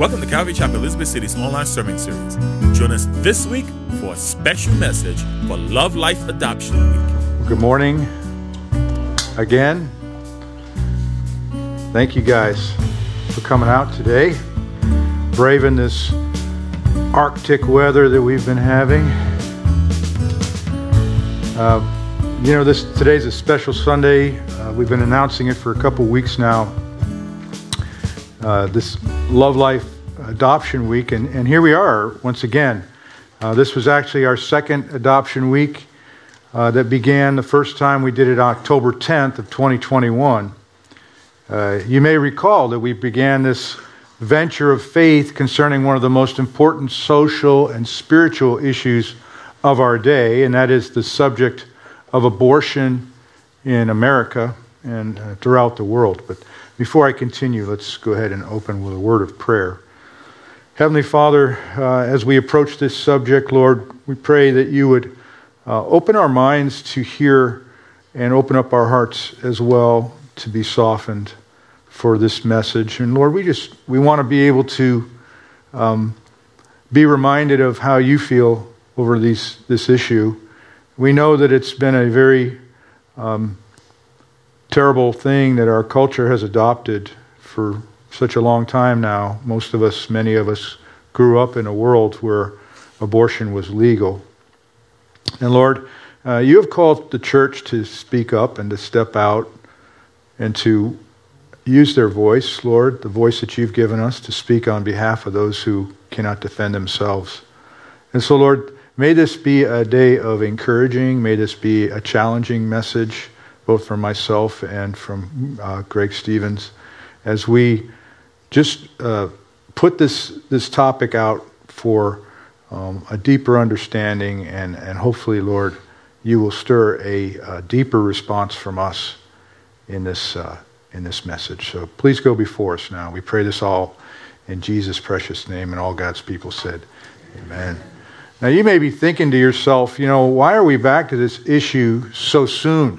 Welcome to Calvary Chapel Elizabeth City's online sermon series. Join us this week for a special message for Love Life Adoption Week. Good morning again. Thank you guys for coming out today, braving this Arctic weather that we've been having. Uh, you know, this today's a special Sunday. Uh, we've been announcing it for a couple weeks now. Uh, this Love Life Adoption Week, and, and here we are once again. Uh, this was actually our second adoption week uh, that began the first time we did it October 10th of 2021. Uh, you may recall that we began this venture of faith concerning one of the most important social and spiritual issues of our day, and that is the subject of abortion in America and uh, throughout the world. But before I continue, let's go ahead and open with a word of prayer. Heavenly Father, uh, as we approach this subject, Lord, we pray that you would uh, open our minds to hear and open up our hearts as well to be softened for this message. And Lord, we just we want to be able to um, be reminded of how you feel over these this issue. We know that it's been a very um, terrible thing that our culture has adopted for such a long time now. Most of us, many of us, grew up in a world where abortion was legal. And Lord, uh, you have called the church to speak up and to step out and to use their voice, Lord, the voice that you've given us to speak on behalf of those who cannot defend themselves. And so, Lord, may this be a day of encouraging, may this be a challenging message both from myself and from uh, Greg Stevens, as we just uh, put this this topic out for um, a deeper understanding, and and hopefully, Lord, you will stir a, a deeper response from us in this uh, in this message. So please go before us now. We pray this all in Jesus' precious name, and all God's people said, Amen. Now, you may be thinking to yourself, you know, why are we back to this issue so soon?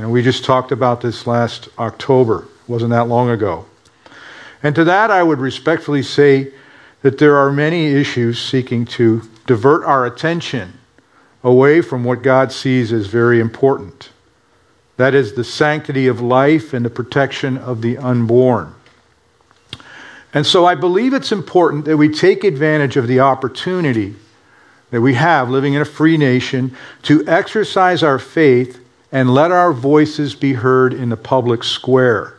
Know, we just talked about this last October. It wasn't that long ago. And to that, I would respectfully say that there are many issues seeking to divert our attention away from what God sees as very important. That is the sanctity of life and the protection of the unborn. And so I believe it's important that we take advantage of the opportunity that we have living in a free nation to exercise our faith and let our voices be heard in the public square,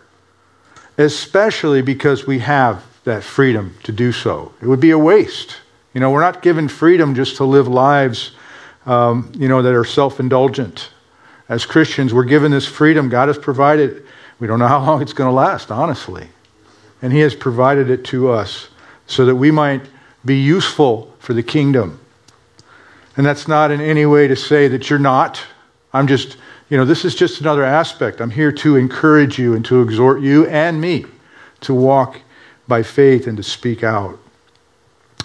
especially because we have that freedom to do so. It would be a waste. You know, we're not given freedom just to live lives, um, you know, that are self indulgent. As Christians, we're given this freedom. God has provided. We don't know how long it's going to last, honestly. And He has provided it to us so that we might be useful for the kingdom. And that's not in any way to say that you're not. I'm just, you know, this is just another aspect. I'm here to encourage you and to exhort you and me to walk by faith and to speak out.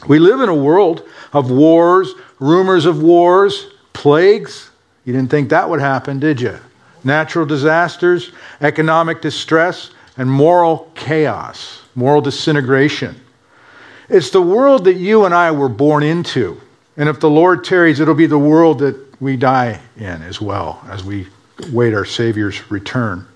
We live in a world of wars, rumors of wars, plagues. You didn't think that would happen, did you? Natural disasters, economic distress, and moral chaos, moral disintegration. It's the world that you and I were born into. And if the Lord tarries, it'll be the world that we die in as well as we wait our Savior's return.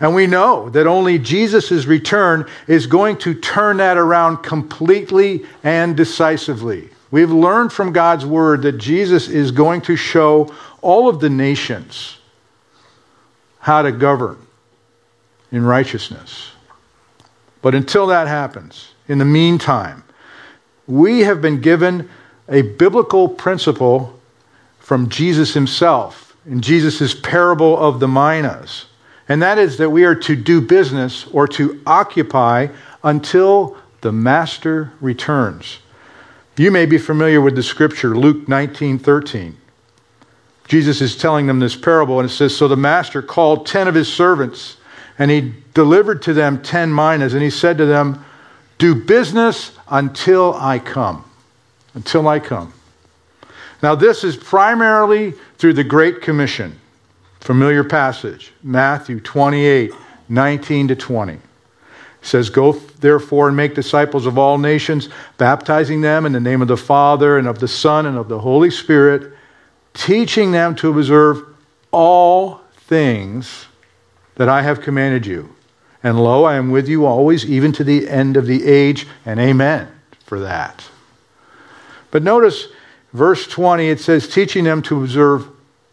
And we know that only Jesus' return is going to turn that around completely and decisively. We've learned from God's word that Jesus is going to show all of the nations how to govern in righteousness. But until that happens, in the meantime, we have been given a biblical principle from Jesus himself in Jesus' parable of the minas. And that is that we are to do business or to occupy until the master returns. You may be familiar with the scripture, Luke 19 13. Jesus is telling them this parable, and it says So the master called ten of his servants, and he delivered to them ten minas, and he said to them, Do business until I come until I come. Now, this is primarily through the Great Commission. Familiar passage, Matthew 28 19 to 20. says, Go therefore and make disciples of all nations, baptizing them in the name of the Father and of the Son and of the Holy Spirit, teaching them to observe all things that I have commanded you. And lo, I am with you always, even to the end of the age. And amen for that. But notice verse 20, it says, teaching them to observe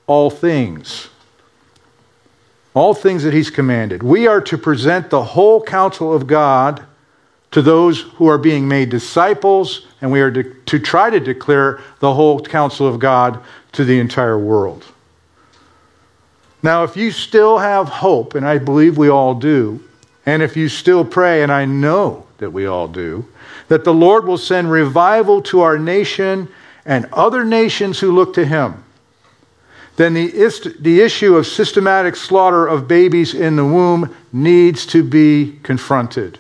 all things all things that he's commanded. We are to present the whole counsel of God to those who are being made disciples, and we are to, to try to declare the whole counsel of God to the entire world. Now, if you still have hope, and I believe we all do, and if you still pray, and I know that we all do, that the Lord will send revival to our nation and other nations who look to Him then the, ist- the issue of systematic slaughter of babies in the womb needs to be confronted.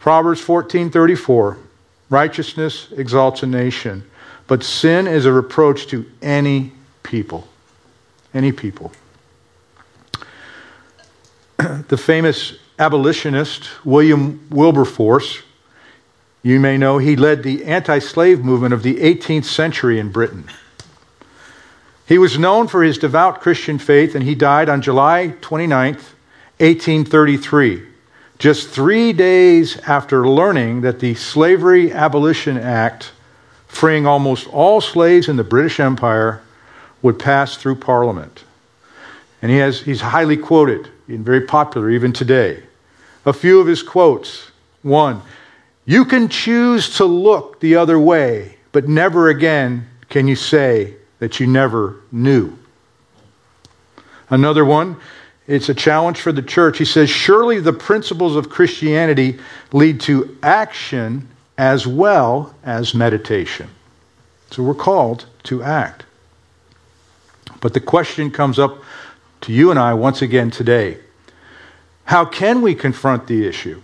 Proverbs 14:34 Righteousness exalts a nation, but sin is a reproach to any people. Any people. the famous abolitionist William Wilberforce, you may know, he led the anti-slave movement of the 18th century in Britain. He was known for his devout Christian faith, and he died on July 29, 1833, just three days after learning that the Slavery Abolition Act, freeing almost all slaves in the British Empire, would pass through Parliament. And he has, he's highly quoted and very popular even today. A few of his quotes. One, you can choose to look the other way, but never again can you say, that you never knew. Another one, it's a challenge for the church. He says, Surely the principles of Christianity lead to action as well as meditation. So we're called to act. But the question comes up to you and I once again today How can we confront the issue?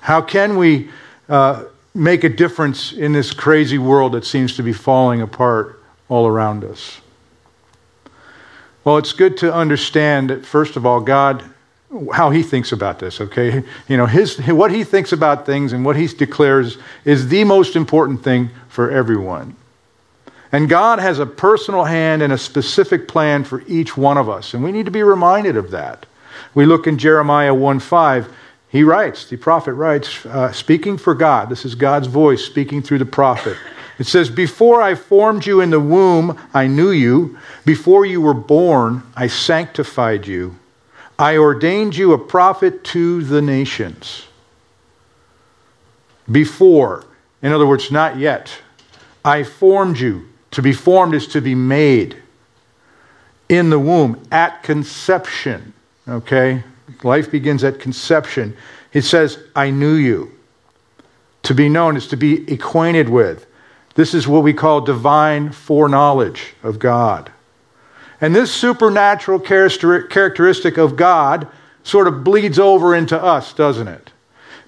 How can we uh, make a difference in this crazy world that seems to be falling apart? all around us? Well, it's good to understand that, first of all, God, how He thinks about this, okay? You know, his, what He thinks about things and what He declares is the most important thing for everyone. And God has a personal hand and a specific plan for each one of us, and we need to be reminded of that. We look in Jeremiah 1 5. He writes, the prophet writes, uh, speaking for God. This is God's voice speaking through the prophet. It says, Before I formed you in the womb, I knew you. Before you were born, I sanctified you. I ordained you a prophet to the nations. Before, in other words, not yet. I formed you. To be formed is to be made in the womb at conception. Okay? Life begins at conception. He says, I knew you. To be known is to be acquainted with. This is what we call divine foreknowledge of God. And this supernatural characteristic of God sort of bleeds over into us, doesn't it?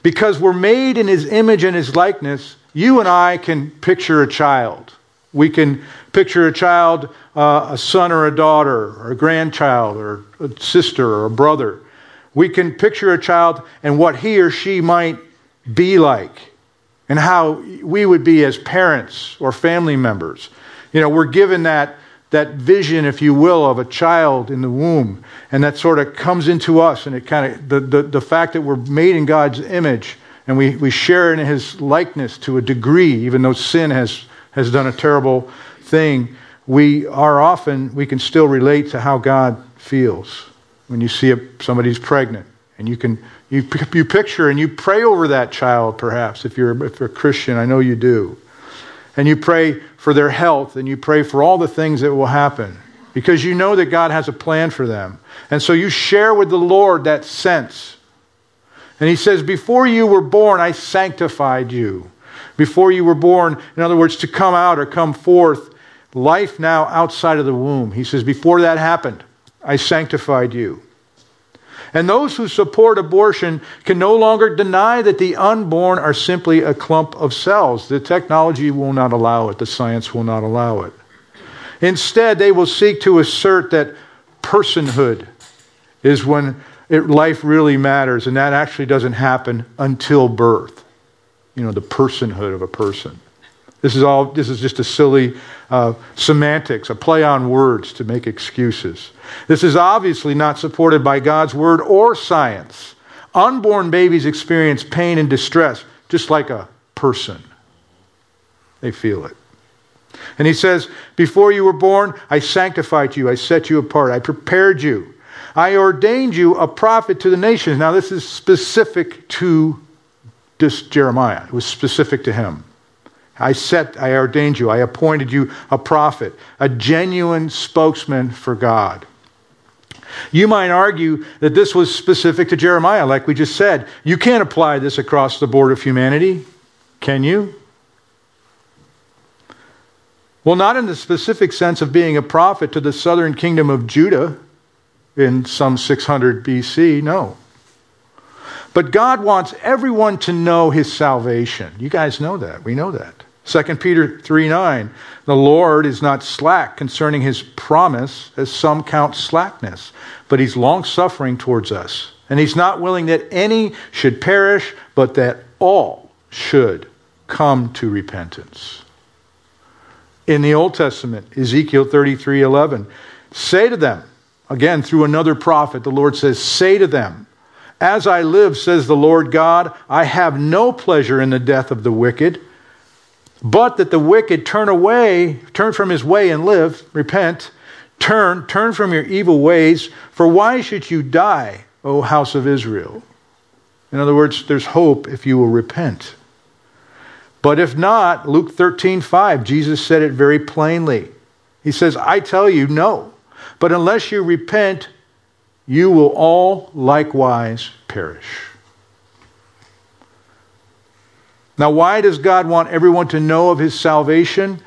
Because we're made in his image and his likeness, you and I can picture a child. We can picture a child, uh, a son or a daughter, or a grandchild, or a sister or a brother. We can picture a child and what he or she might be like and how we would be as parents or family members. You know, we're given that, that vision, if you will, of a child in the womb, and that sort of comes into us, and it kind of, the, the, the fact that we're made in God's image and we, we share in his likeness to a degree, even though sin has, has done a terrible thing, we are often, we can still relate to how God feels when you see a, somebody's pregnant and you can you, you picture and you pray over that child, perhaps, if you're, if you're a Christian. I know you do. And you pray for their health and you pray for all the things that will happen because you know that God has a plan for them. And so you share with the Lord that sense. And He says, Before you were born, I sanctified you. Before you were born, in other words, to come out or come forth, life now outside of the womb. He says, Before that happened, I sanctified you. And those who support abortion can no longer deny that the unborn are simply a clump of cells. The technology will not allow it, the science will not allow it. Instead, they will seek to assert that personhood is when it, life really matters, and that actually doesn't happen until birth. You know, the personhood of a person. This is all. This is just a silly uh, semantics, a play on words to make excuses. This is obviously not supported by God's word or science. Unborn babies experience pain and distress just like a person. They feel it. And he says, Before you were born, I sanctified you, I set you apart, I prepared you, I ordained you a prophet to the nations. Now, this is specific to this Jeremiah, it was specific to him. I set, I ordained you, I appointed you a prophet, a genuine spokesman for God. You might argue that this was specific to Jeremiah, like we just said. You can't apply this across the board of humanity, can you? Well, not in the specific sense of being a prophet to the southern kingdom of Judah in some 600 BC, no. But God wants everyone to know his salvation. You guys know that. We know that. 2 Peter 3 9, the Lord is not slack concerning his promise, as some count slackness, but he's long suffering towards us. And he's not willing that any should perish, but that all should come to repentance. In the Old Testament, Ezekiel 33 11, say to them, again through another prophet, the Lord says, Say to them, As I live, says the Lord God, I have no pleasure in the death of the wicked but that the wicked turn away, turn from his way and live, repent, turn, turn from your evil ways, for why should you die, O house of Israel? In other words, there's hope if you will repent. But if not, Luke 13, 5, Jesus said it very plainly. He says, I tell you, no. But unless you repent, you will all likewise perish. Now, why does God want everyone to know of his salvation?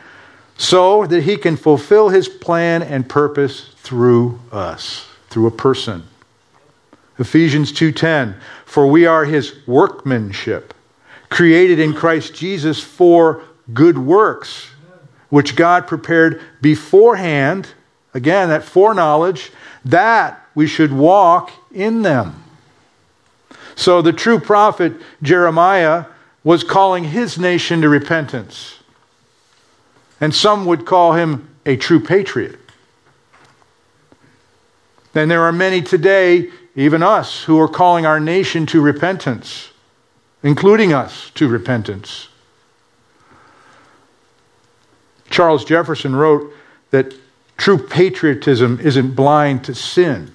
So that he can fulfill his plan and purpose through us, through a person. Ephesians 2:10 For we are his workmanship, created in Christ Jesus for good works, which God prepared beforehand, again that foreknowledge, that we should walk in them. So the true prophet Jeremiah was calling his nation to repentance. And some would call him a true patriot. And there are many today, even us, who are calling our nation to repentance, including us to repentance. Charles Jefferson wrote that true patriotism isn't blind to sin.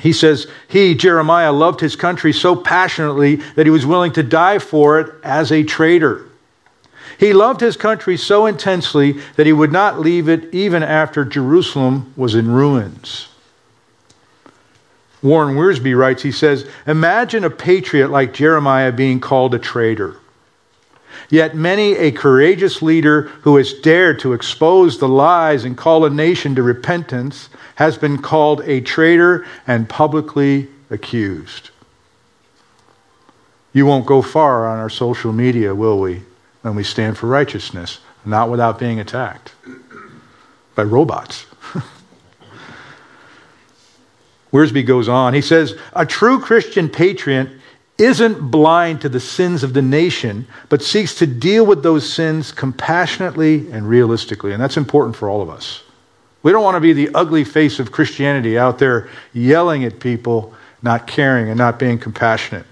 He says, He, Jeremiah, loved his country so passionately that he was willing to die for it as a traitor. He loved his country so intensely that he would not leave it even after Jerusalem was in ruins. Warren Wiersbe writes, he says, Imagine a patriot like Jeremiah being called a traitor. Yet many a courageous leader who has dared to expose the lies and call a nation to repentance has been called a traitor and publicly accused. You won't go far on our social media, will we, when we stand for righteousness, not without being attacked by robots. Wiersbe goes on. He says, A true Christian patriot isn't blind to the sins of the nation, but seeks to deal with those sins compassionately and realistically. And that's important for all of us. We don't want to be the ugly face of Christianity out there yelling at people, not caring and not being compassionate.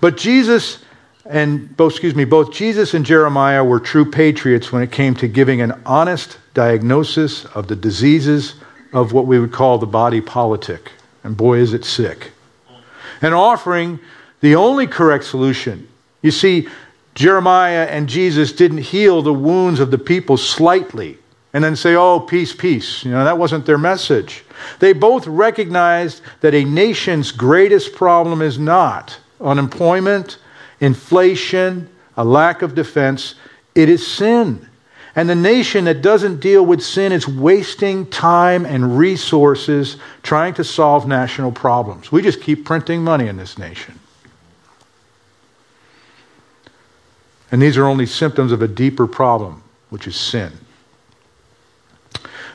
But Jesus and both excuse me, both Jesus and Jeremiah were true patriots when it came to giving an honest diagnosis of the diseases of what we would call the body politic. And boy is it sick. And offering the only correct solution. You see, Jeremiah and Jesus didn't heal the wounds of the people slightly and then say, oh, peace, peace. You know, that wasn't their message. They both recognized that a nation's greatest problem is not unemployment, inflation, a lack of defense, it is sin. And the nation that doesn't deal with sin is wasting time and resources trying to solve national problems. We just keep printing money in this nation. And these are only symptoms of a deeper problem, which is sin.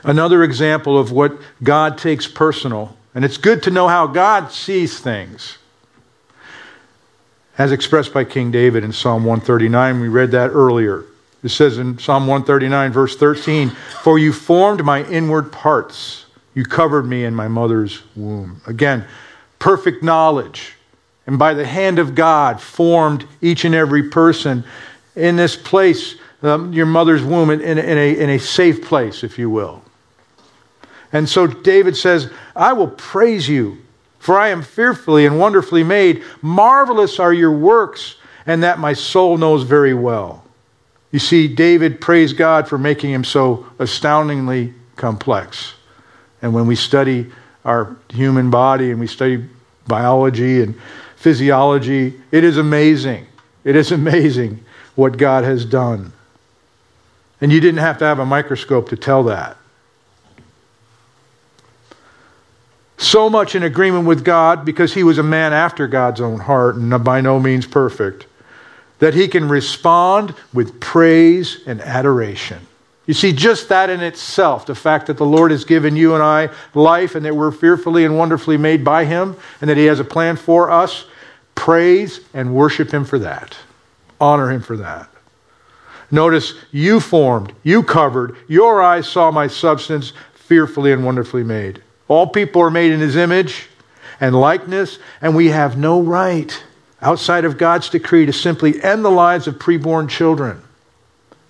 Another example of what God takes personal And it's good to know how God sees things. As expressed by King David in Psalm 139, we read that earlier. It says in Psalm 139, verse 13, For you formed my inward parts, you covered me in my mother's womb. Again, perfect knowledge. And by the hand of God, formed each and every person in this place, um, your mother's womb, in, in, a, in a safe place, if you will. And so David says, I will praise you, for I am fearfully and wonderfully made. Marvelous are your works, and that my soul knows very well. You see, David praised God for making him so astoundingly complex. And when we study our human body and we study biology and physiology, it is amazing. It is amazing what God has done. And you didn't have to have a microscope to tell that. So much in agreement with God because he was a man after God's own heart and by no means perfect that he can respond with praise and adoration. You see, just that in itself, the fact that the Lord has given you and I life and that we're fearfully and wonderfully made by him and that he has a plan for us, praise and worship him for that. Honor him for that. Notice, you formed, you covered, your eyes saw my substance, fearfully and wonderfully made. All people are made in his image and likeness, and we have no right outside of God's decree to simply end the lives of preborn children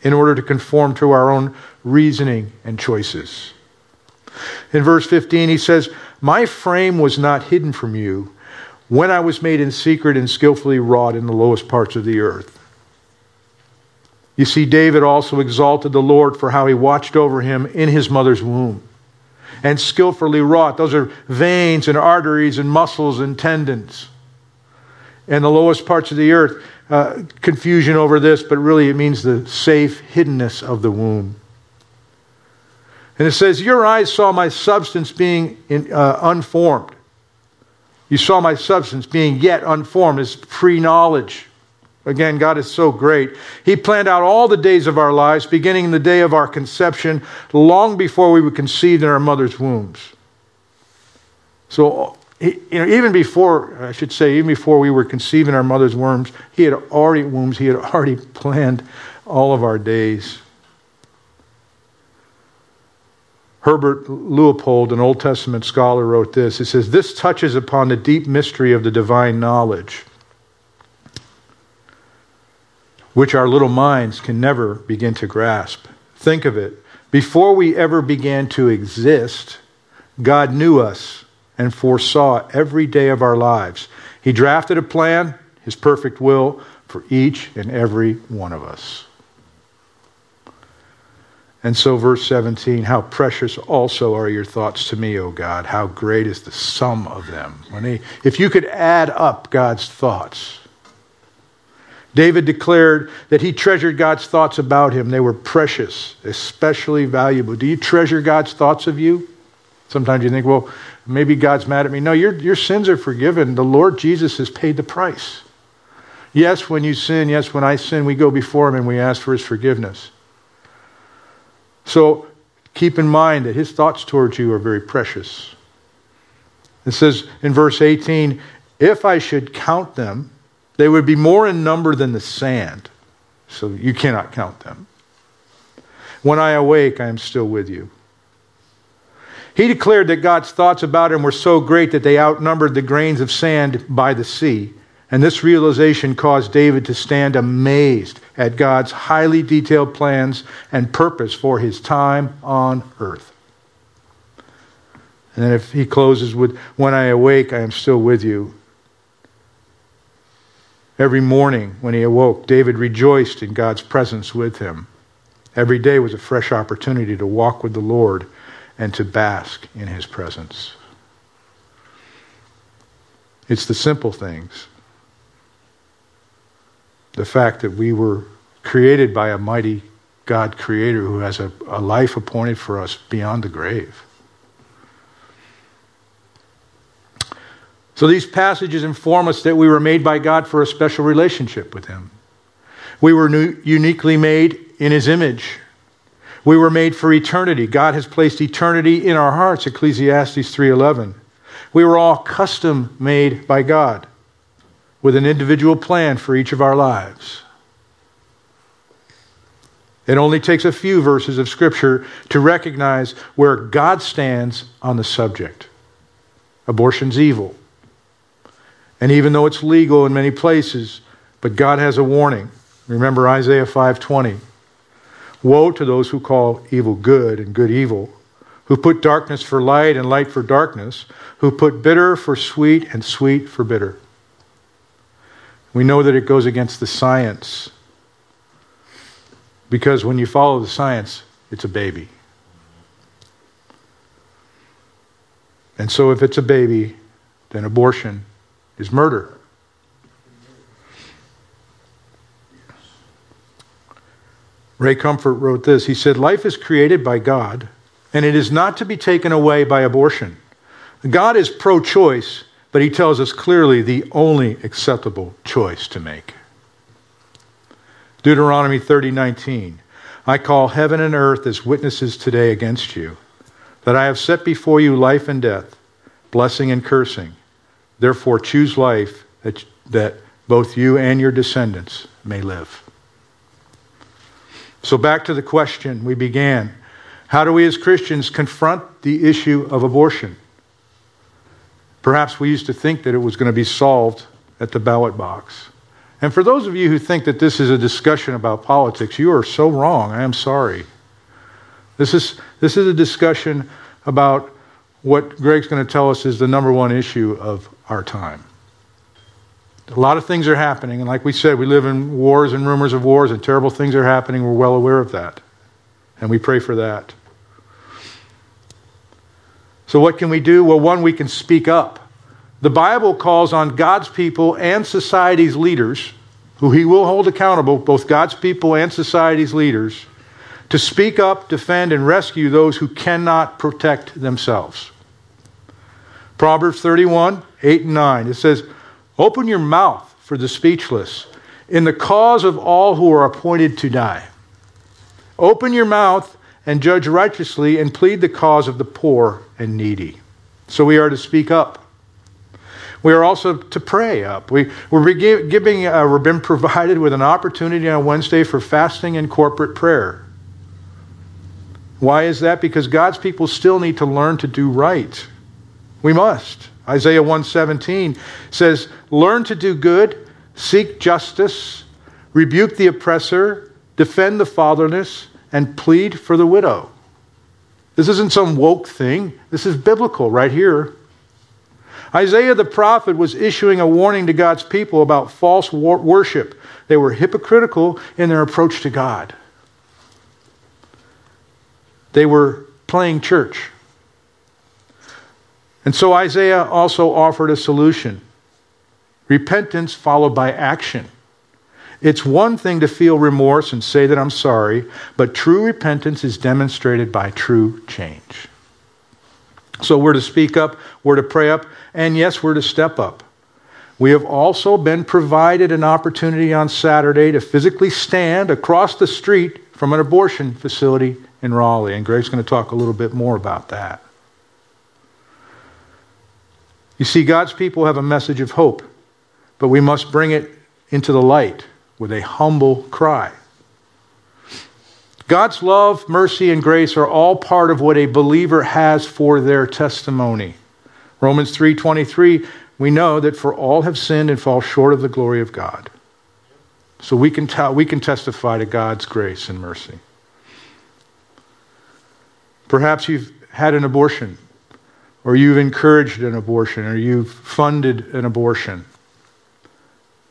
in order to conform to our own reasoning and choices. In verse 15, he says, My frame was not hidden from you when I was made in secret and skillfully wrought in the lowest parts of the earth. You see, David also exalted the Lord for how he watched over him in his mother's womb and skillfully wrought. Those are veins and arteries and muscles and tendons and the lowest parts of the earth. Uh, confusion over this, but really it means the safe hiddenness of the womb. And it says, Your eyes saw my substance being in, uh, unformed. You saw my substance being yet unformed. It's pre knowledge. Again, God is so great. He planned out all the days of our lives, beginning in the day of our conception, long before we were conceived in our mother's wombs. So you know, even before, I should say, even before we were conceiving our mother's worms, he had already wombs. He had already planned all of our days. Herbert Leupold, an Old Testament scholar, wrote this. He says, This touches upon the deep mystery of the divine knowledge, which our little minds can never begin to grasp. Think of it. Before we ever began to exist, God knew us and foresaw every day of our lives. He drafted a plan, His perfect will, for each and every one of us. And so, verse 17, how precious also are your thoughts to me, O God. How great is the sum of them. He, if you could add up God's thoughts, David declared that he treasured God's thoughts about him. They were precious, especially valuable. Do you treasure God's thoughts of you? Sometimes you think, well, maybe God's mad at me. No, your, your sins are forgiven. The Lord Jesus has paid the price. Yes, when you sin, yes, when I sin, we go before Him and we ask for His forgiveness. So keep in mind that His thoughts towards you are very precious. It says in verse 18, If I should count them, they would be more in number than the sand. So you cannot count them. When I awake, I am still with you. He declared that God's thoughts about him were so great that they outnumbered the grains of sand by the sea. And this realization caused David to stand amazed at God's highly detailed plans and purpose for his time on earth. And then if he closes with, When I awake, I am still with you. Every morning when he awoke, David rejoiced in God's presence with him. Every day was a fresh opportunity to walk with the Lord and to bask in his presence. It's the simple things. The fact that we were created by a mighty God creator who has a, a life appointed for us beyond the grave. So these passages inform us that we were made by God for a special relationship with Him. We were uniquely made in His image we were made for eternity. God has placed eternity in our hearts, Ecclesiastes 3:11. We were all custom made by God with an individual plan for each of our lives. It only takes a few verses of Scripture to recognize where God stands on the subject. Abortion's evil. And even though it's legal in many places, but God has a warning. Remember Isaiah 5:20. Woe to those who call evil good and good evil, who put darkness for light and light for darkness, who put bitter for sweet and sweet for bitter. We know that it goes against the science. Because when you follow the science, it's a baby. And so if it's a baby, then abortion is murder. Ray Comfort wrote this. He said, Life is created by God, and it is not to be taken away by abortion. God is pro choice, but he tells us clearly the only acceptable choice to make. Deuteronomy 30:19 I call heaven and earth as witnesses today against you that I have set before you life and death blessing and cursing therefore choose life that, that both you and your descendants may live so, back to the question we began How do we as Christians confront the issue of abortion? Perhaps we used to think that it was going to be solved at the ballot box. And for those of you who think that this is a discussion about politics, you are so wrong. I am sorry. This is, this is a discussion about what Greg's going to tell us is the number one issue of our time. A lot of things are happening, and like we said, we live in wars and rumors of wars, and terrible things are happening. We're well aware of that, and we pray for that. So, what can we do? Well, one, we can speak up. The Bible calls on God's people and society's leaders, who He will hold accountable, both God's people and society's leaders, to speak up, defend, and rescue those who cannot protect themselves. Proverbs 31, 8 and 9. It says, Open your mouth for the speechless in the cause of all who are appointed to die. Open your mouth and judge righteously and plead the cause of the poor and needy. So we are to speak up. We are also to pray up. We, we're, giving, uh, we're been provided with an opportunity on Wednesday for fasting and corporate prayer. Why is that? Because God's people still need to learn to do right. We must. Isaiah 117 says, Learn to do good, seek justice, rebuke the oppressor, defend the fatherless, and plead for the widow. This isn't some woke thing. This is biblical right here. Isaiah the prophet was issuing a warning to God's people about false worship. They were hypocritical in their approach to God. They were playing church. And so Isaiah also offered a solution repentance followed by action. It's one thing to feel remorse and say that I'm sorry, but true repentance is demonstrated by true change. So we're to speak up, we're to pray up, and yes, we're to step up. We have also been provided an opportunity on Saturday to physically stand across the street from an abortion facility in Raleigh, and Greg's going to talk a little bit more about that. You see, God's people have a message of hope, but we must bring it into the light with a humble cry. God's love, mercy, and grace are all part of what a believer has for their testimony. Romans 3:23, we know that for all have sinned and fall short of the glory of God. So we can, tell, we can testify to God's grace and mercy. Perhaps you've had an abortion or you've encouraged an abortion, or you've funded an abortion.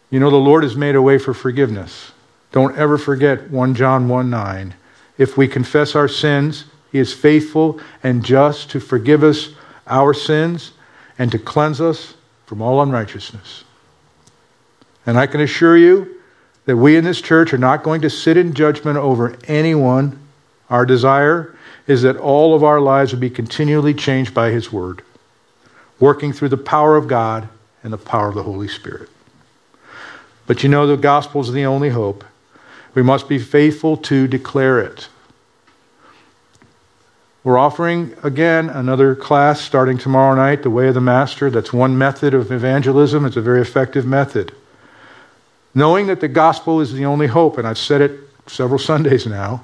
You know, the Lord has made a way for forgiveness. Don't ever forget 1 John 1 9. If we confess our sins, He is faithful and just to forgive us our sins and to cleanse us from all unrighteousness. And I can assure you that we in this church are not going to sit in judgment over anyone. Our desire is that all of our lives would be continually changed by His Word, working through the power of God and the power of the Holy Spirit. But you know, the gospel is the only hope. We must be faithful to declare it. We're offering again another class starting tomorrow night, The Way of the Master. That's one method of evangelism. It's a very effective method. Knowing that the gospel is the only hope, and I've said it several Sundays now,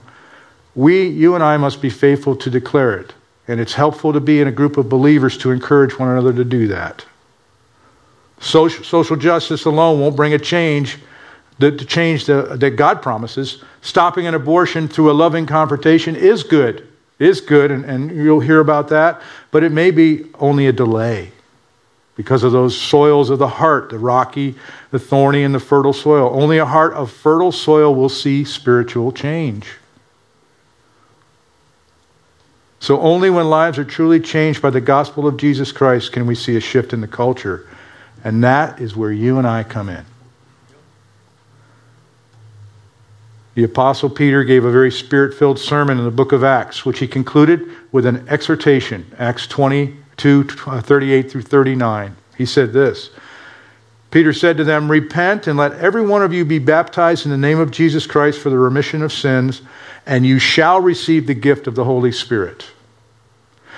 we, you and I, must be faithful to declare it. And it's helpful to be in a group of believers to encourage one another to do that. Social, social justice alone won't bring a change, the, the change the, that God promises. Stopping an abortion through a loving confrontation is good, is good, and, and you'll hear about that, but it may be only a delay because of those soils of the heart, the rocky, the thorny, and the fertile soil. Only a heart of fertile soil will see spiritual change. So, only when lives are truly changed by the gospel of Jesus Christ can we see a shift in the culture. And that is where you and I come in. The Apostle Peter gave a very spirit filled sermon in the book of Acts, which he concluded with an exhortation, Acts 22 uh, 38 through 39. He said this Peter said to them, Repent and let every one of you be baptized in the name of Jesus Christ for the remission of sins, and you shall receive the gift of the Holy Spirit.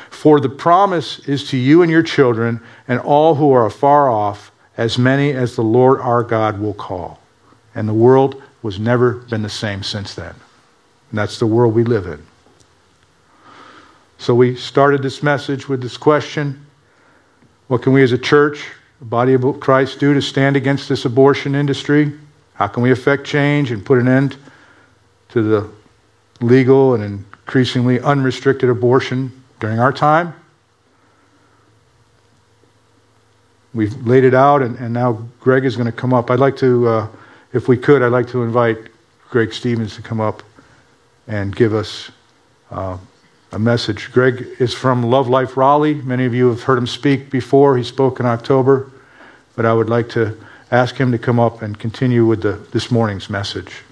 For the promise is to you and your children and all who are afar off, as many as the Lord our God will call. And the world was never been the same since then. And that's the world we live in. So we started this message with this question What can we as a church, the body of Christ, do to stand against this abortion industry? How can we affect change and put an end to the legal and increasingly unrestricted abortion during our time. We've laid it out, and, and now Greg is going to come up. I'd like to, uh, if we could, I'd like to invite Greg Stevens to come up and give us uh, a message. Greg is from Love Life Raleigh. Many of you have heard him speak before. He spoke in October, but I would like to ask him to come up and continue with the, this morning's message.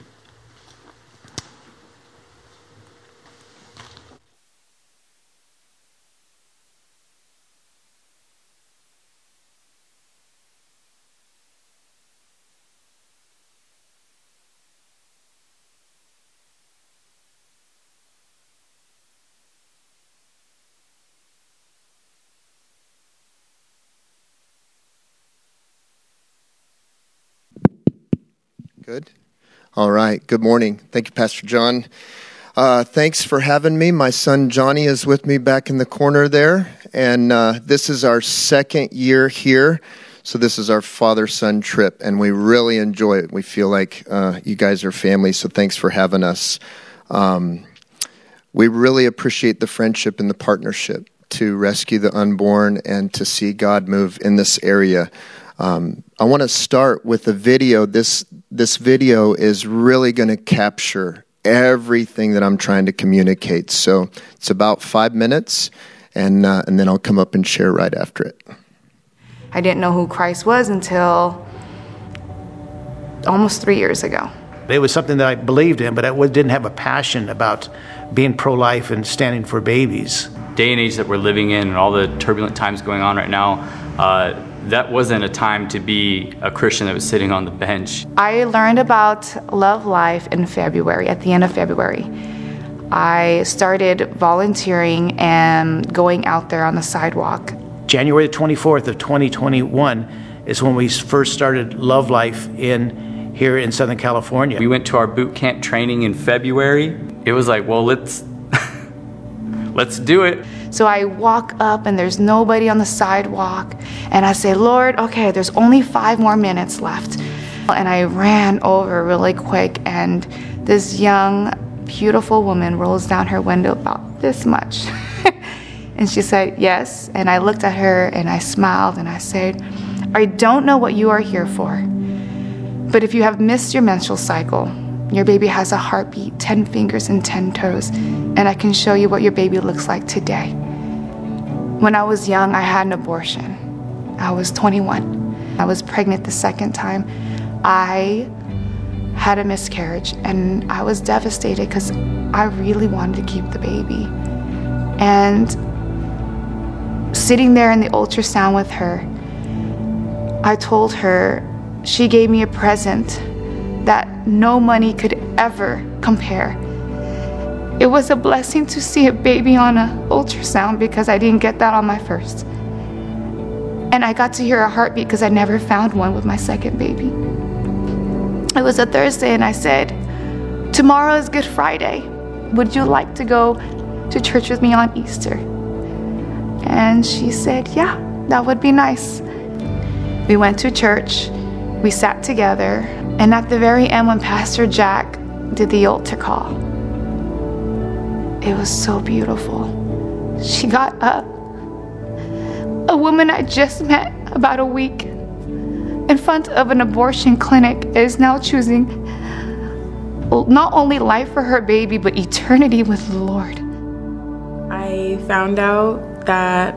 Good. All right. Good morning. Thank you, Pastor John. Uh, thanks for having me. My son Johnny is with me back in the corner there, and uh, this is our second year here. So this is our father-son trip, and we really enjoy it. We feel like uh, you guys are family. So thanks for having us. Um, we really appreciate the friendship and the partnership to rescue the unborn and to see God move in this area. Um, I want to start with a video. This this video is really going to capture everything that I'm trying to communicate. So it's about five minutes, and uh, and then I'll come up and share right after it. I didn't know who Christ was until almost three years ago. It was something that I believed in, but I didn't have a passion about being pro life and standing for babies. Day and age that we're living in, and all the turbulent times going on right now. Uh, that wasn't a time to be a Christian that was sitting on the bench. I learned about Love Life in February, at the end of February. I started volunteering and going out there on the sidewalk. January the 24th of 2021 is when we first started Love Life in here in Southern California. We went to our boot camp training in February. It was like, well, let's let's do it. So I walk up and there's nobody on the sidewalk. And I say, Lord, okay, there's only five more minutes left. And I ran over really quick, and this young, beautiful woman rolls down her window about this much. and she said, Yes. And I looked at her and I smiled and I said, I don't know what you are here for, but if you have missed your menstrual cycle, your baby has a heartbeat, 10 fingers, and 10 toes, and I can show you what your baby looks like today. When I was young, I had an abortion. I was 21. I was pregnant the second time. I had a miscarriage and I was devastated because I really wanted to keep the baby. And sitting there in the ultrasound with her, I told her she gave me a present that no money could ever compare. It was a blessing to see a baby on an ultrasound because I didn't get that on my first. And I got to hear a heartbeat because I never found one with my second baby. It was a Thursday, and I said, Tomorrow is Good Friday. Would you like to go to church with me on Easter? And she said, Yeah, that would be nice. We went to church, we sat together, and at the very end, when Pastor Jack did the altar call, it was so beautiful. She got up a woman I just met about a week in front of an abortion clinic is now choosing not only life for her baby, but eternity with the Lord. I found out that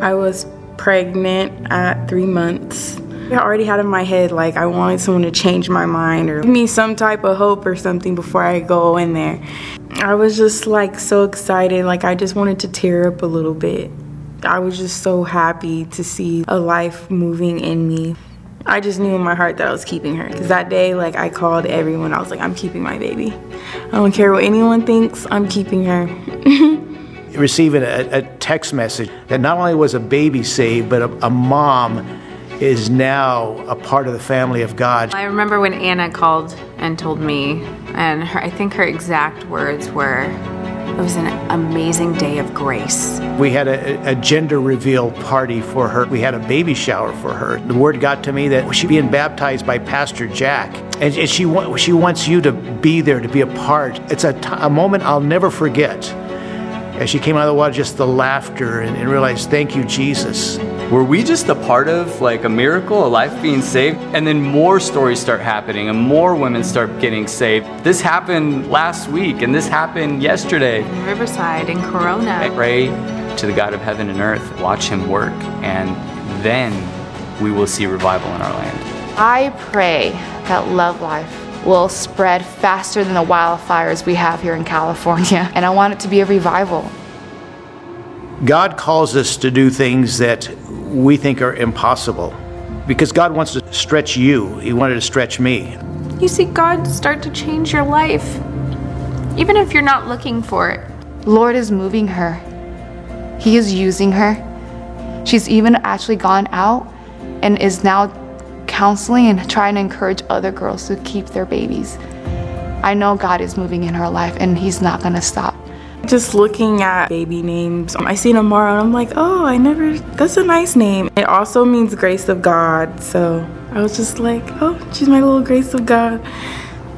I was pregnant at three months. I already had in my head like I wanted someone to change my mind or give me some type of hope or something before I go in there. I was just like so excited, like I just wanted to tear up a little bit. I was just so happy to see a life moving in me. I just knew in my heart that I was keeping her. Because that day, like, I called everyone. I was like, I'm keeping my baby. I don't care what anyone thinks, I'm keeping her. Receiving a, a, text message that not only was a baby saved, but a, a mom is now a part of the family of God. I remember when Anna called and told me, and her, I think her exact words were, it was an amazing day of grace. We had a, a, gender reveal party for her. We had a baby shower for her. The word got to me that she's being baptized by Pastor Jack. And, and she, she wants you to be there, to be a part. It's a, t- a moment I'll never forget. As she came out of the water, just the laughter and, and realized, thank you, Jesus. Were we just a part of like a miracle, a life being saved? And then more stories start happening and more women start getting saved. This happened last week and this happened yesterday. In Riverside, in Corona. I pray to the God of heaven and earth, watch him work, and then we will see revival in our land. I pray that Love Life will spread faster than the wildfires we have here in California, and I want it to be a revival. God calls us to do things that we think are impossible because God wants to stretch you. He wanted to stretch me. You see God start to change your life, even if you're not looking for it. Lord is moving her, He is using her. She's even actually gone out and is now counseling and trying to encourage other girls to keep their babies. I know God is moving in her life and He's not going to stop. Just looking at baby names, I see Namara and I'm like, oh, I never, that's a nice name. It also means grace of God. So I was just like, oh, she's my little grace of God.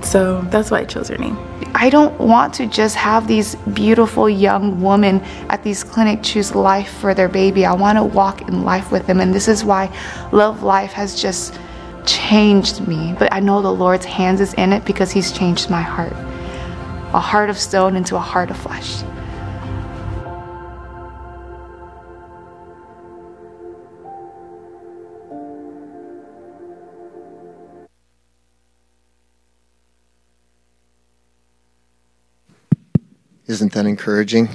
So that's why I chose her name. I don't want to just have these beautiful young women at these clinics choose life for their baby. I want to walk in life with them. And this is why Love Life has just changed me. But I know the Lord's hands is in it because He's changed my heart a heart of stone into a heart of flesh. Isn't that encouraging?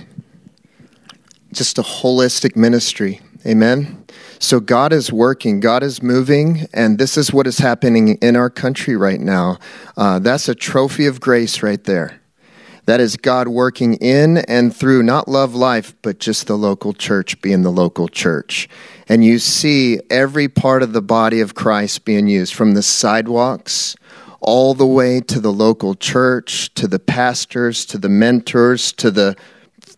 Just a holistic ministry. Amen. So God is working, God is moving, and this is what is happening in our country right now. Uh, that's a trophy of grace right there. That is God working in and through not love life, but just the local church being the local church. And you see every part of the body of Christ being used from the sidewalks all the way to the local church, to the pastors, to the mentors, to the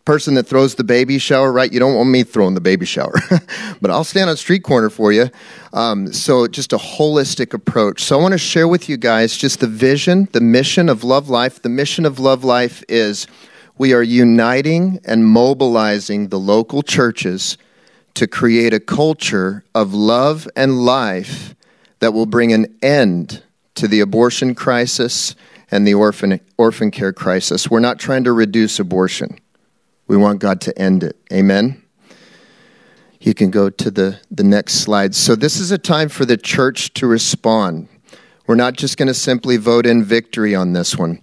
person that throws the baby shower, right? You don't want me throwing the baby shower, but I'll stand on street corner for you. Um, so just a holistic approach. So I want to share with you guys just the vision, the mission of Love Life. The mission of Love Life is we are uniting and mobilizing the local churches to create a culture of love and life that will bring an end to the abortion crisis and the orphan, orphan care crisis. We're not trying to reduce abortion. We want God to end it. Amen. You can go to the, the next slide. So, this is a time for the church to respond. We're not just going to simply vote in victory on this one.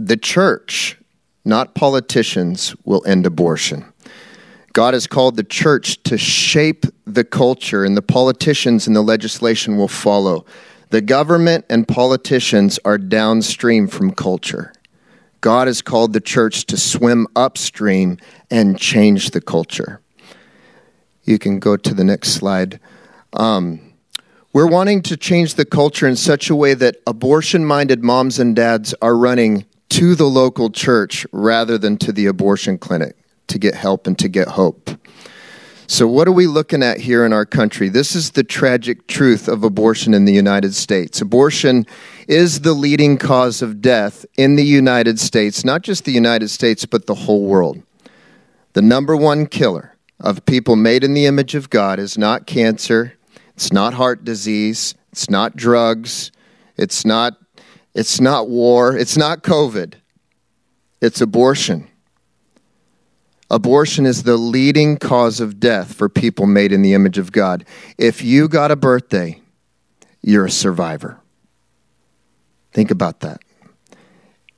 The church, not politicians, will end abortion. God has called the church to shape the culture, and the politicians and the legislation will follow. The government and politicians are downstream from culture. God has called the church to swim upstream and change the culture. You can go to the next slide. Um, we're wanting to change the culture in such a way that abortion minded moms and dads are running to the local church rather than to the abortion clinic to get help and to get hope. So, what are we looking at here in our country? This is the tragic truth of abortion in the United States. Abortion is the leading cause of death in the United States, not just the United States, but the whole world. The number one killer of people made in the image of God is not cancer, it's not heart disease, it's not drugs, it's not, it's not war, it's not COVID, it's abortion. Abortion is the leading cause of death for people made in the image of God. If you got a birthday, you're a survivor. Think about that.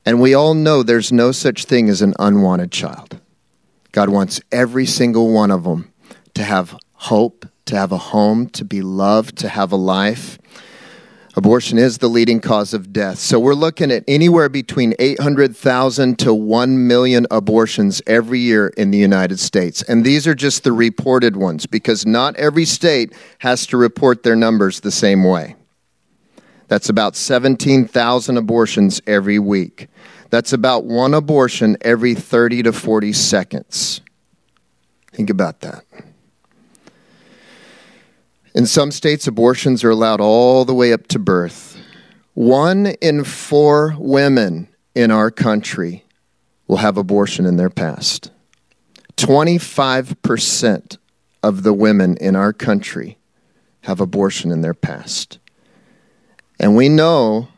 And we all know there's no such thing as an unwanted child. God wants every single one of them to have hope, to have a home, to be loved, to have a life. Abortion is the leading cause of death. So we're looking at anywhere between 800,000 to 1 million abortions every year in the United States. And these are just the reported ones because not every state has to report their numbers the same way. That's about 17,000 abortions every week. That's about one abortion every 30 to 40 seconds. Think about that. In some states, abortions are allowed all the way up to birth. One in four women in our country will have abortion in their past. 25% of the women in our country have abortion in their past. And we know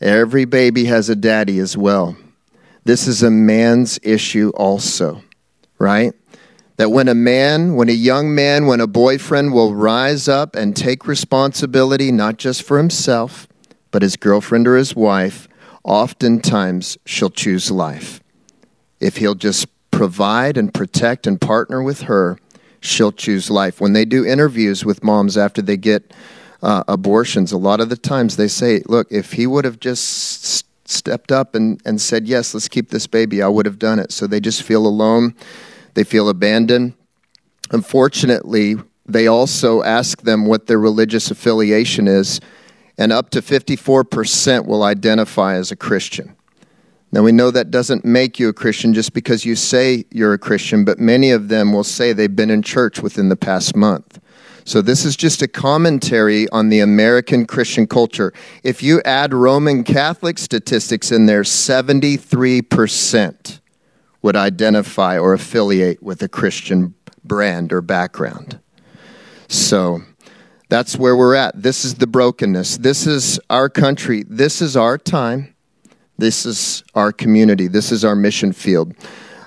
every baby has a daddy as well. This is a man's issue also, right? That when a man, when a young man, when a boyfriend will rise up and take responsibility not just for himself, but his girlfriend or his wife, oftentimes she'll choose life. If he'll just provide and protect and partner with her, she'll choose life. When they do interviews with moms after they get uh, abortions, a lot of the times they say, look, if he would have just stepped up and, and said, yes, let's keep this baby, I would have done it. So they just feel alone they feel abandoned. Unfortunately, they also ask them what their religious affiliation is, and up to 54% will identify as a Christian. Now, we know that doesn't make you a Christian just because you say you're a Christian, but many of them will say they've been in church within the past month. So, this is just a commentary on the American Christian culture. If you add Roman Catholic statistics in there, 73% would identify or affiliate with a Christian brand or background. So that's where we're at. This is the brokenness. This is our country. This is our time. This is our community. This is our mission field.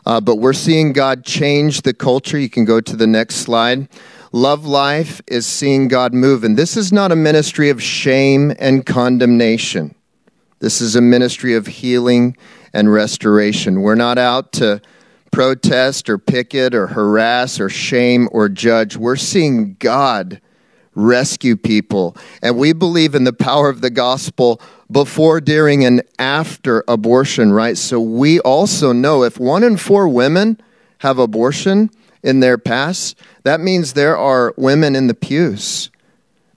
Uh, but we're seeing God change the culture. You can go to the next slide. Love Life is seeing God move. And this is not a ministry of shame and condemnation. This is a ministry of healing and restoration. We're not out to protest or picket or harass or shame or judge. We're seeing God rescue people. And we believe in the power of the gospel before, during, and after abortion, right? So we also know if one in four women have abortion in their past, that means there are women in the pews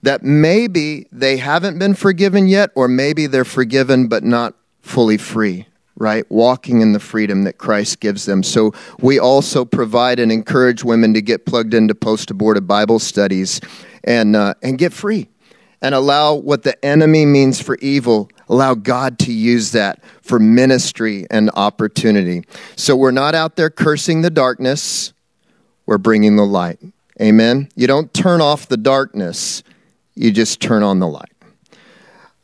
that maybe they haven't been forgiven yet, or maybe they're forgiven but not fully free right? Walking in the freedom that Christ gives them. So we also provide and encourage women to get plugged into post abortive Bible studies and, uh, and get free and allow what the enemy means for evil, allow God to use that for ministry and opportunity. So we're not out there cursing the darkness, we're bringing the light. Amen. You don't turn off the darkness, you just turn on the light.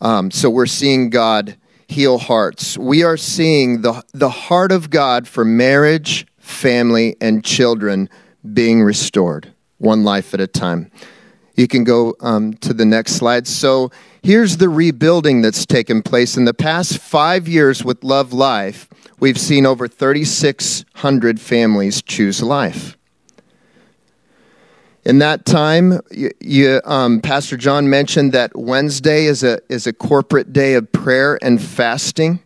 Um, so we're seeing God heal hearts. We are seeing the, the heart of God for marriage, family, and children being restored, one life at a time. You can go um, to the next slide. So here's the rebuilding that's taken place. In the past five years with Love Life, we've seen over 3,600 families choose life. In that time, you, you, um, Pastor John mentioned that Wednesday is a, is a corporate day of prayer and fasting.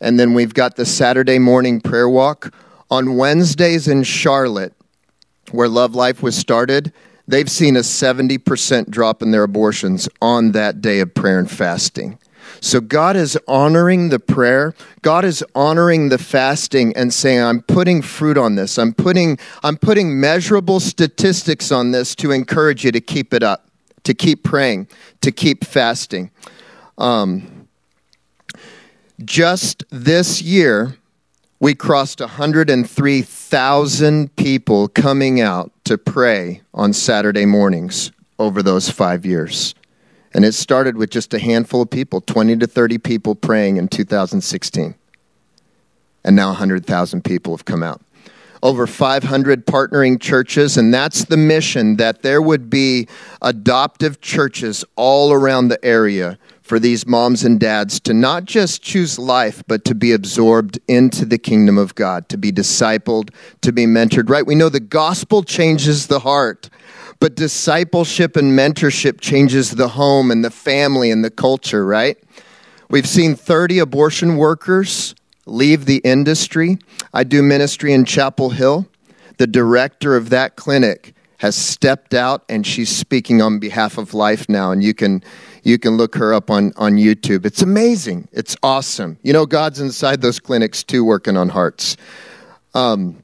and then we've got the Saturday morning prayer walk. On Wednesdays in Charlotte, where Love Life was started, they've seen a 70% drop in their abortions on that day of prayer and fasting. So God is honoring the prayer. God is honoring the fasting and saying, I'm putting fruit on this. I'm putting, I'm putting measurable statistics on this to encourage you to keep it up, to keep praying, to keep fasting. Um, just this year, we crossed 103,000 people coming out to pray on Saturday mornings over those five years. And it started with just a handful of people, 20 to 30 people praying in 2016. And now 100,000 people have come out. Over 500 partnering churches, and that's the mission that there would be adoptive churches all around the area for these moms and dads to not just choose life, but to be absorbed into the kingdom of God, to be discipled, to be mentored, right? We know the gospel changes the heart, but discipleship and mentorship changes the home and the family and the culture, right? We've seen 30 abortion workers leave the industry. I do ministry in Chapel Hill. The director of that clinic has stepped out and she's speaking on behalf of life now and you can you can look her up on, on YouTube. It's amazing. It's awesome. You know, God's inside those clinics too, working on hearts. Um,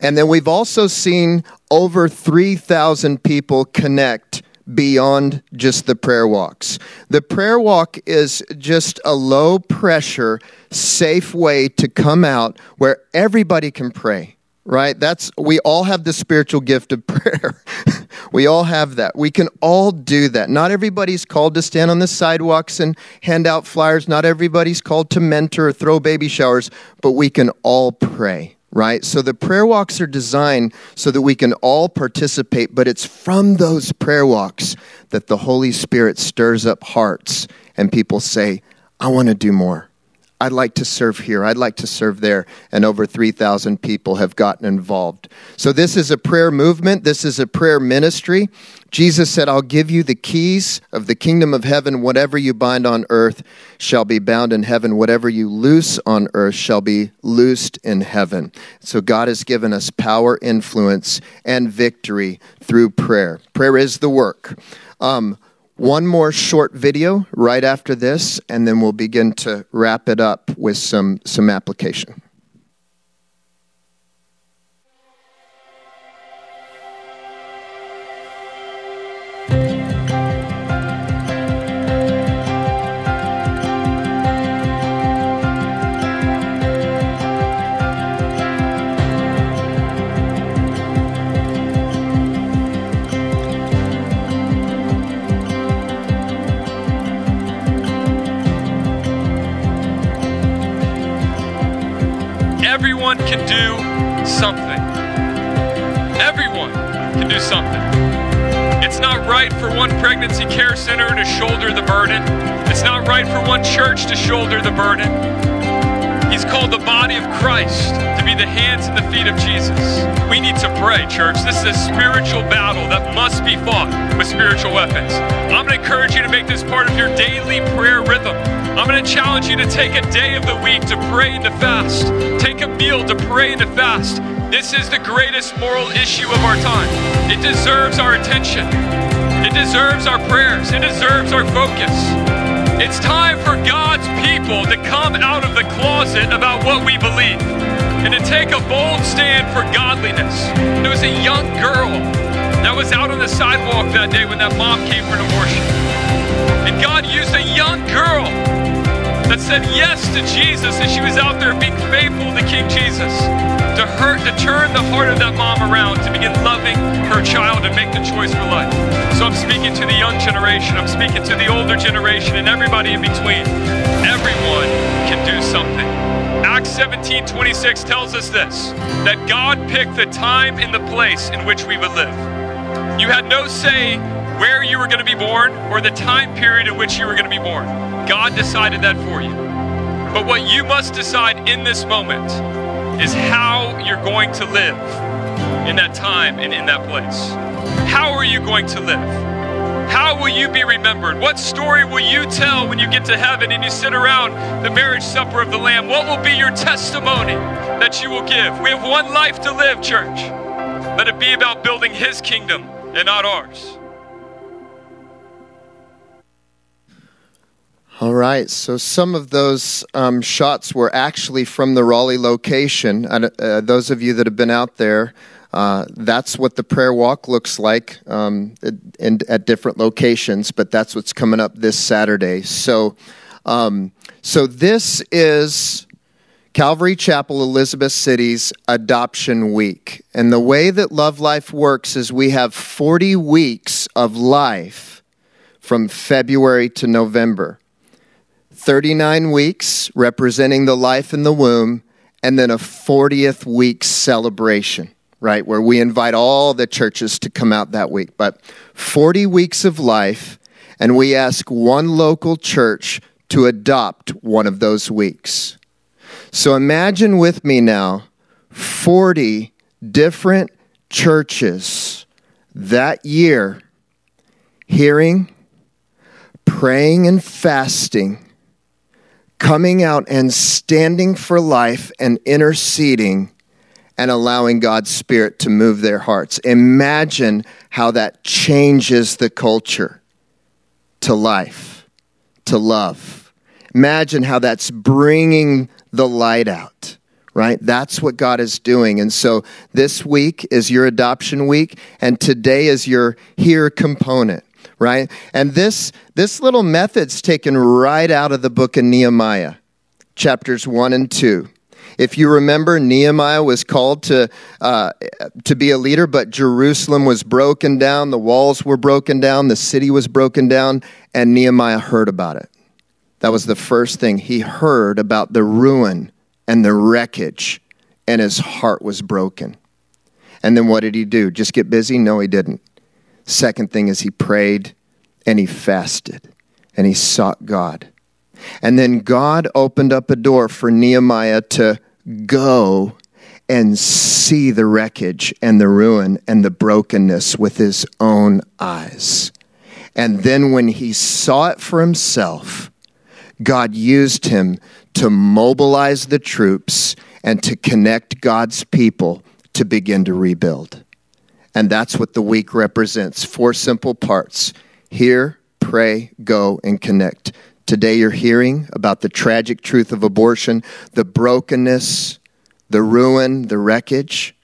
and then we've also seen over 3,000 people connect beyond just the prayer walks. The prayer walk is just a low pressure, safe way to come out where everybody can pray right? That's we all have the spiritual gift of prayer. we all have that. We can all do that. Not everybody's called to stand on the sidewalks and hand out flyers. Not everybody's called to mentor or throw baby showers, but we can all pray. Right? So the prayer walks are designed so that we can all participate, but it's from those prayer walks that the Holy Spirit stirs up hearts and people say, I want to do more. I'd like to serve here. I'd like to serve there. And over 3,000 people have gotten involved. So, this is a prayer movement. This is a prayer ministry. Jesus said, I'll give you the keys of the kingdom of heaven. Whatever you bind on earth shall be bound in heaven. Whatever you loose on earth shall be loosed in heaven. So, God has given us power, influence, and victory through prayer. Prayer is the work. Um, one more short video right after this, and then we'll begin to wrap it up with some, some application. Everyone can do something. Everyone can do something. It's not right for one pregnancy care center to shoulder the burden. It's not right for one church to shoulder the burden. He's called the body of Christ to be the hands and the feet of Jesus. We need to pray, church. This is a spiritual battle that must be fought with spiritual weapons. I'm going to encourage you to make this part of your daily prayer rhythm. I'm going to challenge you to take a day of the week to pray and to fast. Take a meal to pray and to fast. This is the greatest moral issue of our time. It deserves our attention. It deserves our prayers. It deserves our focus. It's time for God's people to come out of the closet about what we believe and to take a bold stand for godliness. There was a young girl that was out on the sidewalk that day when that mom came for an abortion. And God used a young girl that said yes to Jesus and she was out there being faithful to King Jesus to hurt to turn the heart of that mom around to begin loving her child and make the choice for life. So I'm speaking to the young generation, I'm speaking to the older generation and everybody in between. Everyone can do something. Acts 17 26 tells us this that God picked the time and the place in which we would live. You had no say where you were going to be born or the time period in which you were going to be born. God decided that for you. But what you must decide in this moment is how you're going to live in that time and in that place. How are you going to live? How will you be remembered? What story will you tell when you get to heaven and you sit around the marriage supper of the Lamb? What will be your testimony that you will give? We have one life to live, church. Let it be about building His kingdom and not ours. All right, so some of those um, shots were actually from the Raleigh location. Uh, those of you that have been out there, uh, that's what the prayer walk looks like um, in, at different locations, but that's what's coming up this Saturday. So, um, so this is Calvary Chapel, Elizabeth City's Adoption Week. And the way that Love Life works is we have 40 weeks of life from February to November. 39 weeks representing the life in the womb, and then a 40th week celebration, right, where we invite all the churches to come out that week. But 40 weeks of life, and we ask one local church to adopt one of those weeks. So imagine with me now 40 different churches that year hearing, praying, and fasting coming out and standing for life and interceding and allowing God's Spirit to move their hearts. Imagine how that changes the culture to life, to love. Imagine how that's bringing the light out, right? That's what God is doing. And so this week is your adoption week, and today is your here component right? And this, this little method's taken right out of the book of Nehemiah, chapters 1 and 2. If you remember, Nehemiah was called to, uh, to be a leader, but Jerusalem was broken down, the walls were broken down, the city was broken down, and Nehemiah heard about it. That was the first thing. He heard about the ruin and the wreckage, and his heart was broken. And then what did he do? Just get busy? No, he didn't. Second thing is he prayed and he fasted and he sought God. And then God opened up a door for Nehemiah to go and see the wreckage and the ruin and the brokenness with his own eyes. And then when he saw it for himself, God used him to mobilize the troops and to connect God's people to begin to rebuild. And that's what the week represents four simple parts hear, pray, go, and connect. Today you're hearing about the tragic truth of abortion, the brokenness, the ruin, the wreckage.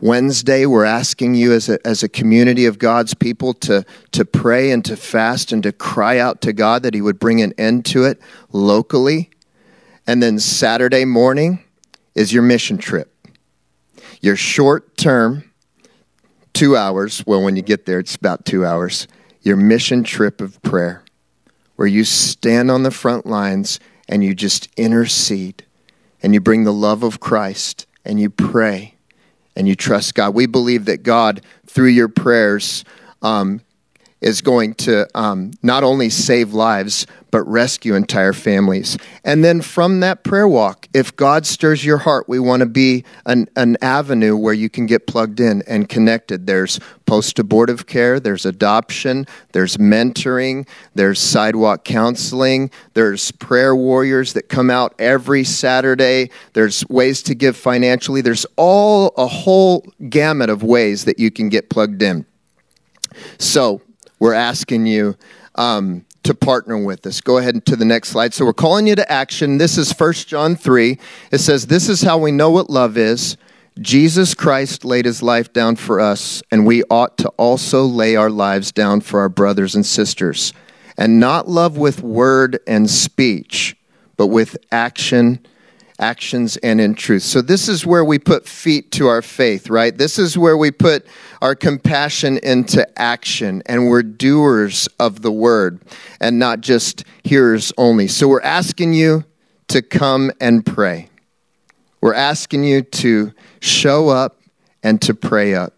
Wednesday, we're asking you as a, as a community of God's people to, to pray and to fast and to cry out to God that He would bring an end to it locally. And then Saturday morning is your mission trip. Your short term two hours. Well, when you get there, it's about two hours. Your mission trip of prayer, where you stand on the front lines and you just intercede and you bring the love of Christ and you pray and you trust God. We believe that God, through your prayers, um, is going to um, not only save lives, but rescue entire families. And then from that prayer walk, if God stirs your heart, we want to be an, an avenue where you can get plugged in and connected. There's post abortive care, there's adoption, there's mentoring, there's sidewalk counseling, there's prayer warriors that come out every Saturday, there's ways to give financially, there's all a whole gamut of ways that you can get plugged in. So, we're asking you um, to partner with us. Go ahead to the next slide. So we're calling you to action. This is 1 John 3. It says, This is how we know what love is. Jesus Christ laid his life down for us, and we ought to also lay our lives down for our brothers and sisters. And not love with word and speech, but with action actions and in truth. So, this is where we put feet to our faith, right? This is where we put our compassion into action and we're doers of the word and not just hearers only. So, we're asking you to come and pray. We're asking you to show up and to pray up.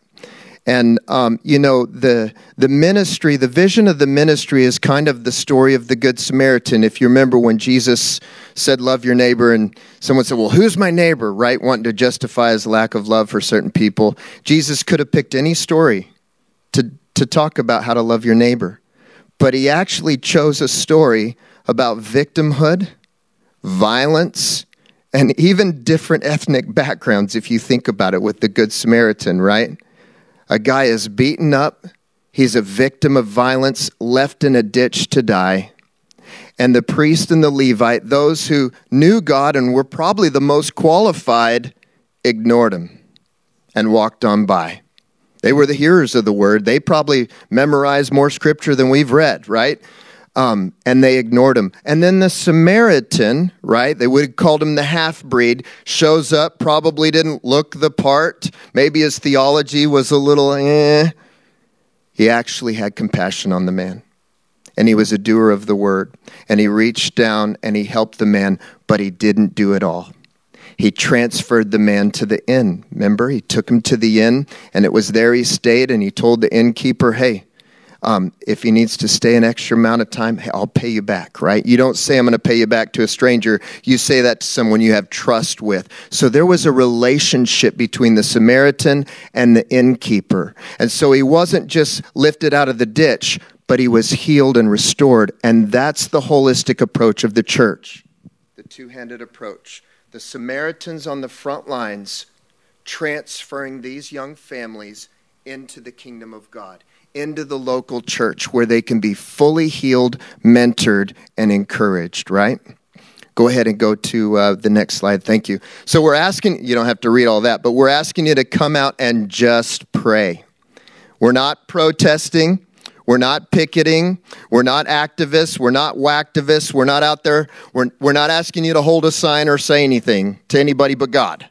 And um, you know the the ministry, the vision of the ministry is kind of the story of the Good Samaritan. If you remember when Jesus said, "Love your neighbor," and someone said, "Well, who's my neighbor?" Right, wanting to justify his lack of love for certain people, Jesus could have picked any story to to talk about how to love your neighbor. but he actually chose a story about victimhood, violence, and even different ethnic backgrounds, if you think about it, with the Good Samaritan, right? A guy is beaten up, he's a victim of violence, left in a ditch to die. And the priest and the Levite, those who knew God and were probably the most qualified, ignored him and walked on by. They were the hearers of the word. They probably memorized more scripture than we've read, right? Um, and they ignored him. And then the Samaritan, right? They would have called him the half breed, shows up, probably didn't look the part. Maybe his theology was a little eh. He actually had compassion on the man. And he was a doer of the word. And he reached down and he helped the man, but he didn't do it all he transferred the man to the inn. Remember, he took him to the inn, and it was there he stayed, and he told the innkeeper, hey, um, if he needs to stay an extra amount of time, I'll pay you back, right? You don't say, I'm going to pay you back to a stranger. You say that to someone you have trust with. So there was a relationship between the Samaritan and the innkeeper. And so he wasn't just lifted out of the ditch, but he was healed and restored. And that's the holistic approach of the church, the two handed approach the Samaritans on the front lines transferring these young families into the kingdom of God, into the local church where they can be fully healed, mentored, and encouraged, right? Go ahead and go to uh, the next slide. Thank you. So, we're asking, you don't have to read all that, but we're asking you to come out and just pray. We're not protesting. We're not picketing. We're not activists. We're not whacktivists. We're not out there. We're, we're not asking you to hold a sign or say anything to anybody but God.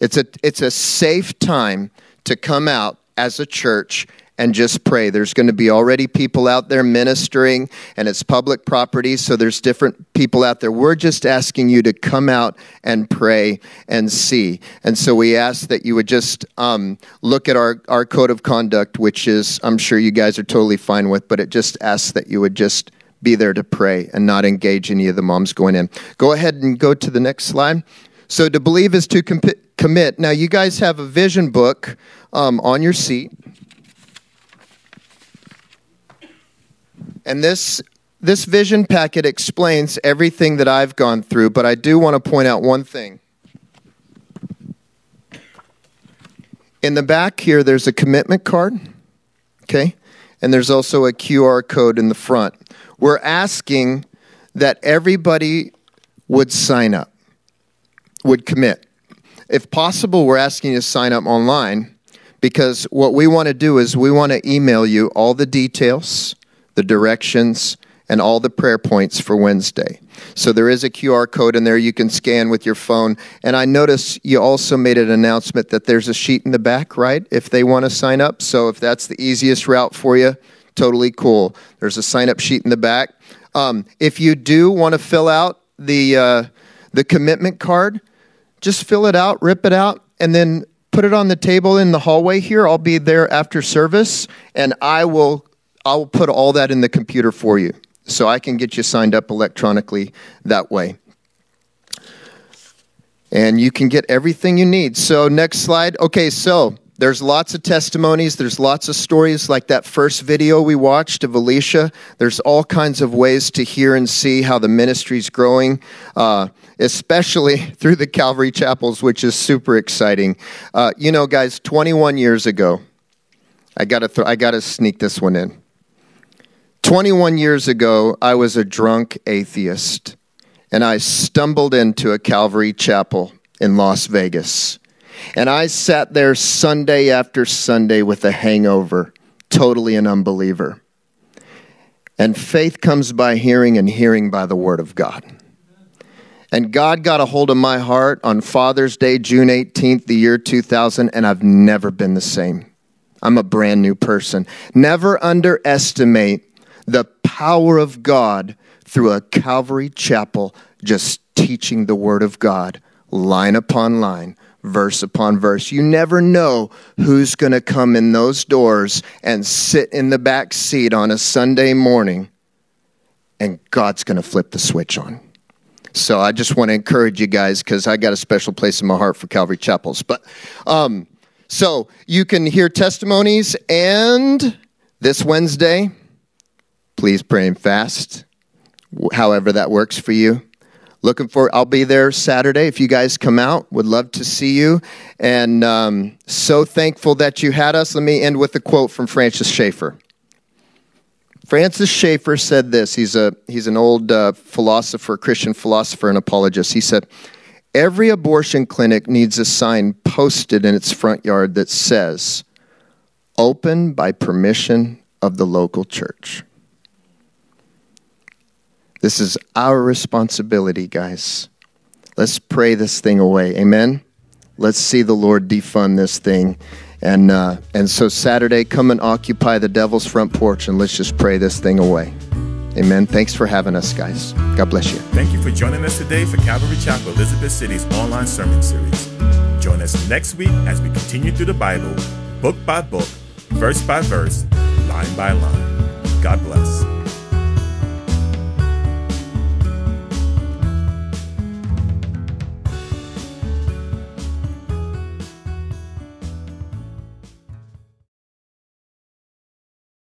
It's a, it's a safe time to come out as a church and just pray. There's going to be already people out there ministering, and it's public property, so there's different people out there. We're just asking you to come out and pray and see. And so we ask that you would just um, look at our, our code of conduct, which is, I'm sure you guys are totally fine with, but it just asks that you would just be there to pray and not engage any of the moms going in. Go ahead and go to the next slide. So to believe is to commit. Now, you guys have a vision book um, on your seat. And this this vision packet explains everything that I've gone through, but I do want to point out one thing. In the back here, there's a commitment card, okay? And there's also a QR code in the front. We're asking that everybody would sign up, would commit. If possible, we're asking you to sign up online because what we want to do is we want to email you all the details the directions, and all the prayer points for Wednesday. So there is a QR code in there you can scan with your phone. And I notice you also made an announcement that there's a sheet in the back, right? If they want to sign up. So if that's the easiest route for you, totally cool. There's a sign up sheet in the back. Um, if you do want to fill out the, uh, the commitment card, just fill it out, rip it out, and then put it on the table in the hallway here. I'll be there after service, and I will I'll put all that in the computer for you. So I can get you signed up electronically that way. And you can get everything you need. So, next slide. Okay, so there's lots of testimonies. There's lots of stories like that first video we watched of Alicia. There's all kinds of ways to hear and see how the ministry's growing, uh, especially through the Calvary Chapels, which is super exciting. Uh, you know, guys, 21 years ago, I gotta th- I gotta sneak this one in. 21 years ago, I was a drunk atheist, and I stumbled into a Calvary chapel in Las Vegas. And I sat there Sunday after Sunday with a hangover, totally an unbeliever. And faith comes by hearing, and hearing by the Word of God. And God got a hold of my heart on Father's Day, June 18th, the year 2000, and I've never been the same. I'm a brand new person. Never underestimate the power of God through a Calvary chapel, just teaching the Word of God line upon line, verse upon verse. You never know who's going to come in those doors and sit in the back seat on a Sunday morning, and God's going to flip the switch on. So I just want to encourage you guys because I got a special place in my heart for Calvary Chapels. But um, so you can hear testimonies, and this Wednesday, please pray and fast, however that works for you. Looking for, I'll be there Saturday if you guys come out. Would love to see you. And um, so thankful that you had us. Let me end with a quote from Francis Schaeffer. Francis Schaeffer said this. He's, a, he's an old uh, philosopher, Christian philosopher, and apologist. He said, Every abortion clinic needs a sign posted in its front yard that says, Open by permission of the local church. This is our responsibility, guys. Let's pray this thing away. Amen. Let's see the Lord defund this thing. And, uh, and so Saturday, come and occupy the devil's front porch and let's just pray this thing away. Amen. Thanks for having us, guys. God bless you. Thank you for joining us today for Calvary Chapel Elizabeth City's online sermon series. Join us next week as we continue through the Bible, book by book, verse by verse, line by line. God bless.